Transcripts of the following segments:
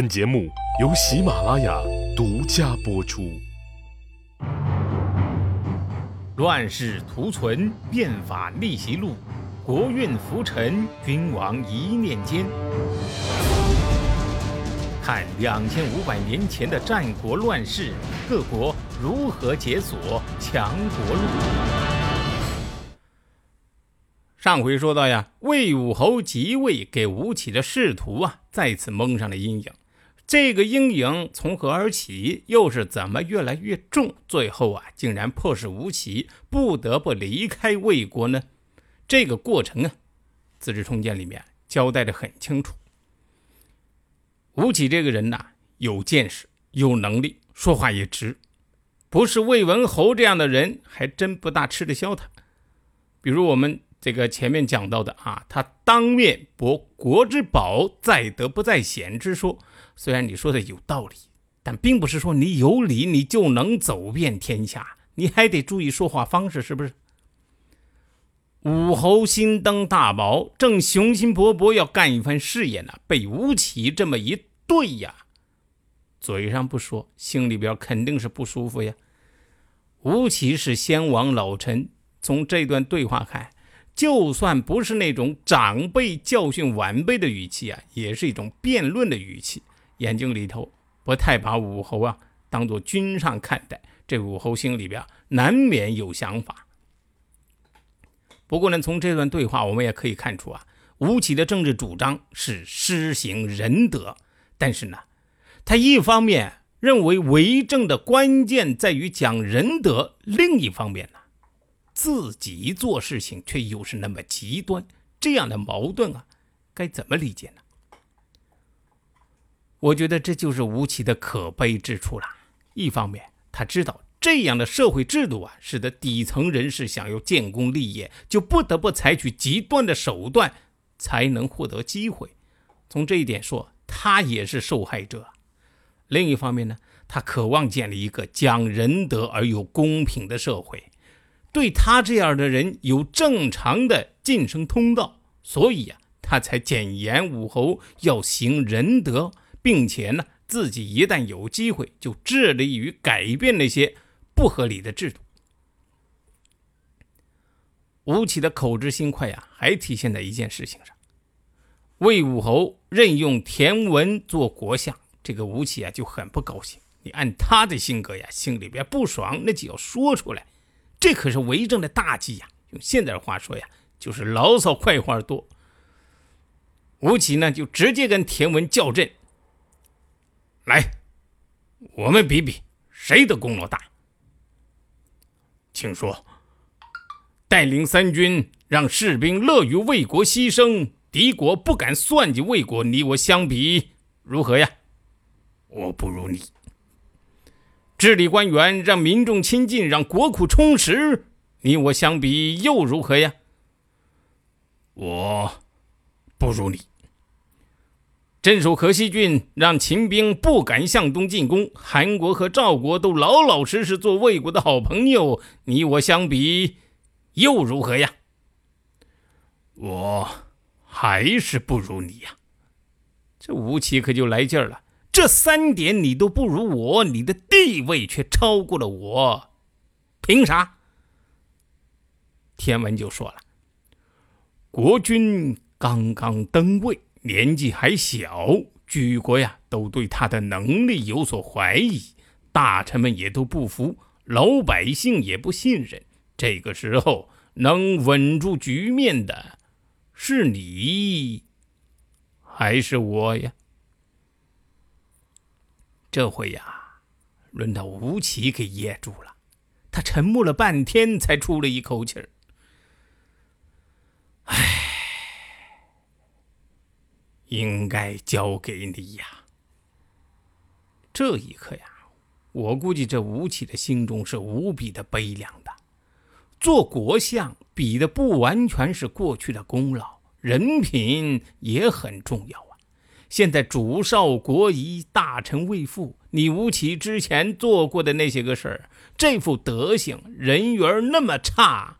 本节目由喜马拉雅独家播出。乱世图存，变法逆袭录，国运浮沉，君王一念间。看两千五百年前的战国乱世，各国如何解锁强国路。上回说到呀，魏武侯即位，给吴起的仕途啊再次蒙上了阴影。这个阴影从何而起？又是怎么越来越重？最后啊，竟然迫使吴起不得不离开魏国呢？这个过程啊，《资治通鉴》里面交代的很清楚。吴起这个人呐，有见识，有能力，说话也直，不是魏文侯这样的人，还真不大吃得消他。比如我们这个前面讲到的啊，他当面驳国之宝，在德不在贤之说。虽然你说的有道理，但并不是说你有理你就能走遍天下，你还得注意说话方式，是不是？武侯心登大宝，正雄心勃勃要干一番事业呢，被吴起这么一对呀，嘴上不说，心里边肯定是不舒服呀。吴起是先王老臣，从这段对话看，就算不是那种长辈教训晚辈的语气啊，也是一种辩论的语气。眼睛里头不太把武侯啊当做君上看待，这武侯心里边难免有想法。不过呢，从这段对话我们也可以看出啊，吴起的政治主张是施行仁德，但是呢，他一方面认为为政的关键在于讲仁德，另一方面呢，自己做事情却又是那么极端，这样的矛盾啊，该怎么理解呢？我觉得这就是吴起的可悲之处了。一方面，他知道这样的社会制度啊，使得底层人士想要建功立业，就不得不采取极端的手段，才能获得机会。从这一点说，他也是受害者。另一方面呢，他渴望建立一个讲仁德而又公平的社会，对他这样的人有正常的晋升通道。所以呀，他才谏言武侯要行仁德。并且呢，自己一旦有机会，就致力于改变那些不合理的制度。吴起的口直心快呀，还体现在一件事情上：魏武侯任用田文做国相，这个吴起啊就很不高兴。你按他的性格呀，心里边不爽，那就要说出来。这可是为政的大忌呀。用现在的话说呀，就是牢骚快话多。吴起呢，就直接跟田文较阵。来，我们比比谁的功劳大。请说，带领三军，让士兵乐于为国牺牲，敌国不敢算计魏国，你我相比如何呀？我不如你。治理官员，让民众亲近，让国库充实，你我相比又如何呀？我不如你。镇守河西郡，让秦兵不敢向东进攻；韩国和赵国都老老实实做魏国的好朋友。你我相比，又如何呀？我还是不如你呀。这吴起可就来劲儿了。这三点你都不如我，你的地位却超过了我，凭啥？天文就说了：“国君刚刚登位。”年纪还小，举国呀都对他的能力有所怀疑，大臣们也都不服，老百姓也不信任。这个时候能稳住局面的，是你还是我呀？这回呀，轮到吴起给噎住了，他沉默了半天，才出了一口气儿。应该交给你呀！这一刻呀，我估计这吴起的心中是无比的悲凉的。做国相比的不完全是过去的功劳，人品也很重要啊。现在主少国疑，大臣未复，你吴起之前做过的那些个事儿，这副德行，人缘那么差，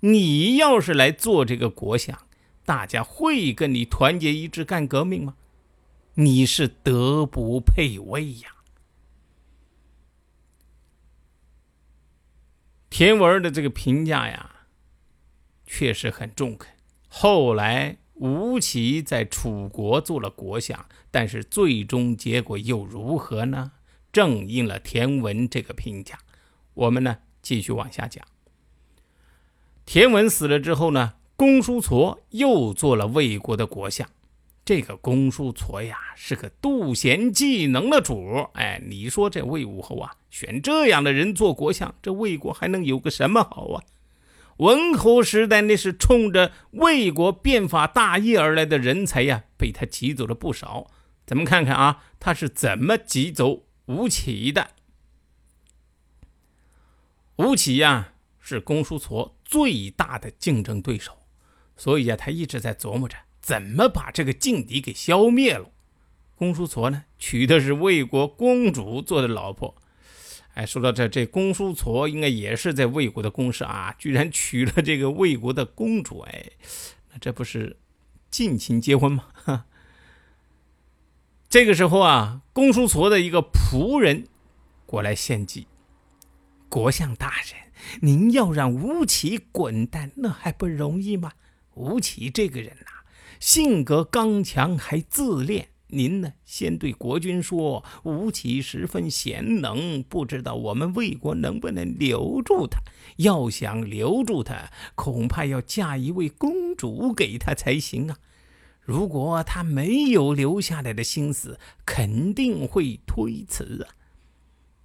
你要是来做这个国相。大家会跟你团结一致干革命吗？你是德不配位呀。田文的这个评价呀，确实很中肯。后来吴起在楚国做了国相，但是最终结果又如何呢？正应了田文这个评价。我们呢，继续往下讲。田文死了之后呢，公叔痤又做了魏国的国相。这个公叔痤呀，是个妒贤技能的主哎，你说这魏武侯啊，选这样的人做国相，这魏国还能有个什么好啊？文侯时代那是冲着魏国变法大业而来的人才呀，被他挤走了不少。咱们看看啊，他是怎么挤走吴起的？吴起呀，是公叔痤最大的竞争对手，所以啊，他一直在琢磨着。怎么把这个劲敌给消灭了？公叔痤呢，娶的是魏国公主做的老婆。哎，说到这，这公叔痤应该也是在魏国的公室啊，居然娶了这个魏国的公主。哎，那这不是近亲结婚吗？这个时候啊，公叔痤的一个仆人过来献计：“国相大人，您要让吴起滚蛋，那还不容易吗？吴起这个人呐。”性格刚强还自恋，您呢？先对国君说，吴起十分贤能，不知道我们魏国能不能留住他？要想留住他，恐怕要嫁一位公主给他才行啊！如果他没有留下来的心思，肯定会推辞啊！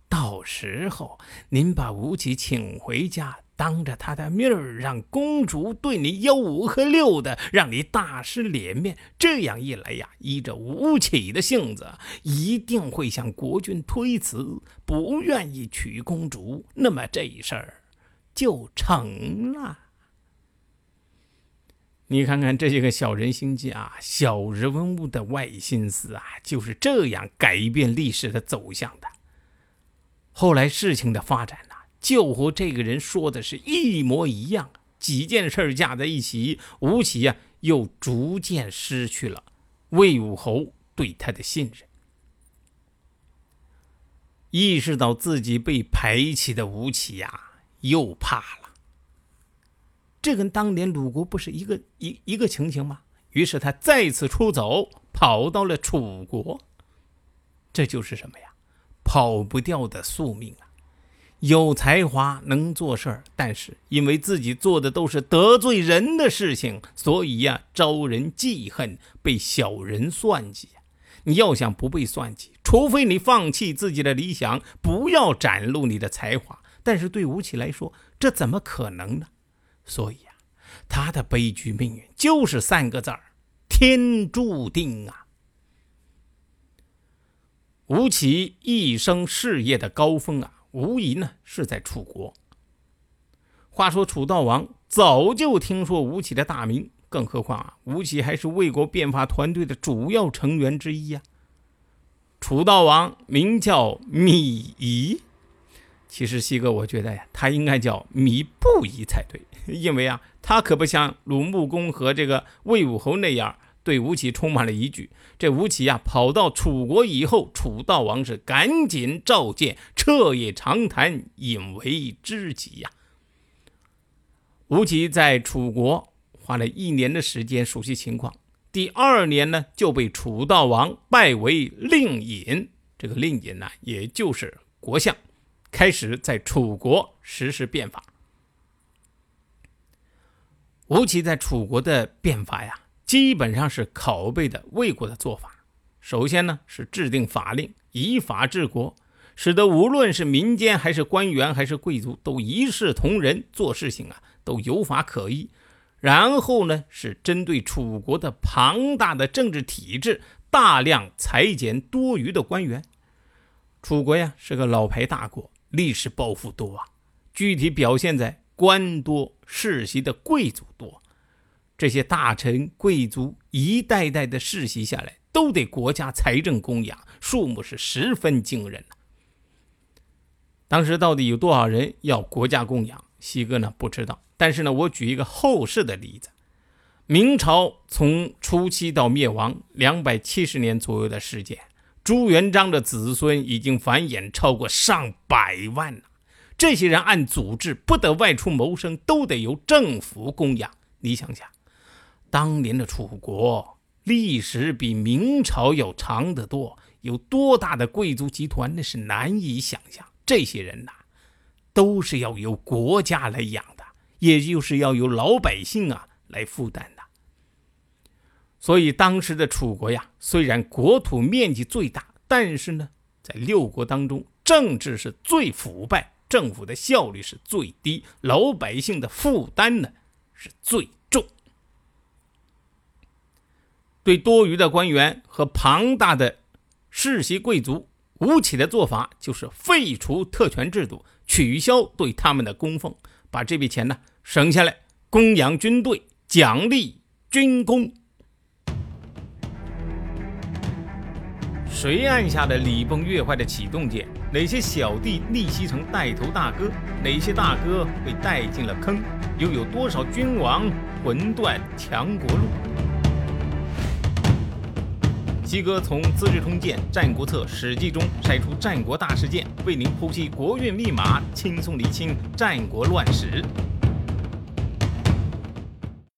到时候您把吴起请回家。当着他的面儿，让公主对你吆五喝六的，让你大失脸面。这样一来呀，依着吴起的性子，一定会向国君推辞，不愿意娶公主。那么这事儿就成了。你看看这些个小人心计啊，小人物的外心思啊，就是这样改变历史的走向的。后来事情的发展。就和这个人说的是一模一样，几件事加在一起，吴起呀又逐渐失去了魏武侯对他的信任。意识到自己被排挤的吴起呀，又怕了。这跟当年鲁国不是一个一一个情形吗？于是他再次出走，跑到了楚国。这就是什么呀？跑不掉的宿命啊！有才华，能做事儿，但是因为自己做的都是得罪人的事情，所以呀，招人记恨，被小人算计你要想不被算计，除非你放弃自己的理想，不要展露你的才华。但是对吴起来说，这怎么可能呢？所以呀，他的悲剧命运就是三个字儿：天注定啊！吴起一生事业的高峰啊！无疑呢是在楚国。话说楚悼王早就听说吴起的大名，更何况啊，吴起还是魏国变法团队的主要成员之一呀。楚悼王名叫芈夷，其实西哥我觉得呀，他应该叫芈不夷才对，因为啊，他可不像鲁穆公和这个魏武侯那样。对吴起充满了疑惧。这吴起呀，跑到楚国以后，楚悼王是赶紧召见，彻夜长谈，引为知己呀。吴起在楚国花了一年的时间熟悉情况，第二年呢，就被楚悼王拜为令尹。这个令尹呢，也就是国相，开始在楚国实施变法。吴起在楚国的变法呀。基本上是拷贝的魏国的做法。首先呢，是制定法令，以法治国，使得无论是民间还是官员还是贵族，都一视同仁，做事情啊都有法可依。然后呢，是针对楚国的庞大的政治体制，大量裁减多余的官员。楚国呀是个老牌大国，历史抱负多啊，具体表现在官多、世袭的贵族多。这些大臣贵族一代代的世袭下来，都得国家财政供养，数目是十分惊人的。当时到底有多少人要国家供养？西哥呢不知道。但是呢，我举一个后世的例子：明朝从初期到灭亡两百七十年左右的时间，朱元璋的子孙已经繁衍超过上百万了。这些人按祖制不得外出谋生，都得由政府供养。你想想，当年的楚国历史比明朝要长得多，有多大的贵族集团那是难以想象。这些人呐，都是要由国家来养的，也就是要由老百姓啊来负担的。所以当时的楚国呀，虽然国土面积最大，但是呢，在六国当中，政治是最腐败，政府的效率是最低，老百姓的负担呢是最重。对多余的官员和庞大的世袭贵族，吴起的做法就是废除特权制度，取消对他们的供奉，把这笔钱呢省下来，供养军队，奖励军功。谁按下了礼崩乐坏的启动键？哪些小弟逆袭成带头大哥？哪些大哥被带进了坑？又有多少君王魂断强国路？鸡哥从《资治通鉴》《战国策》《史记》中筛出战国大事件，为您剖析国运密码，轻松理清战国乱史。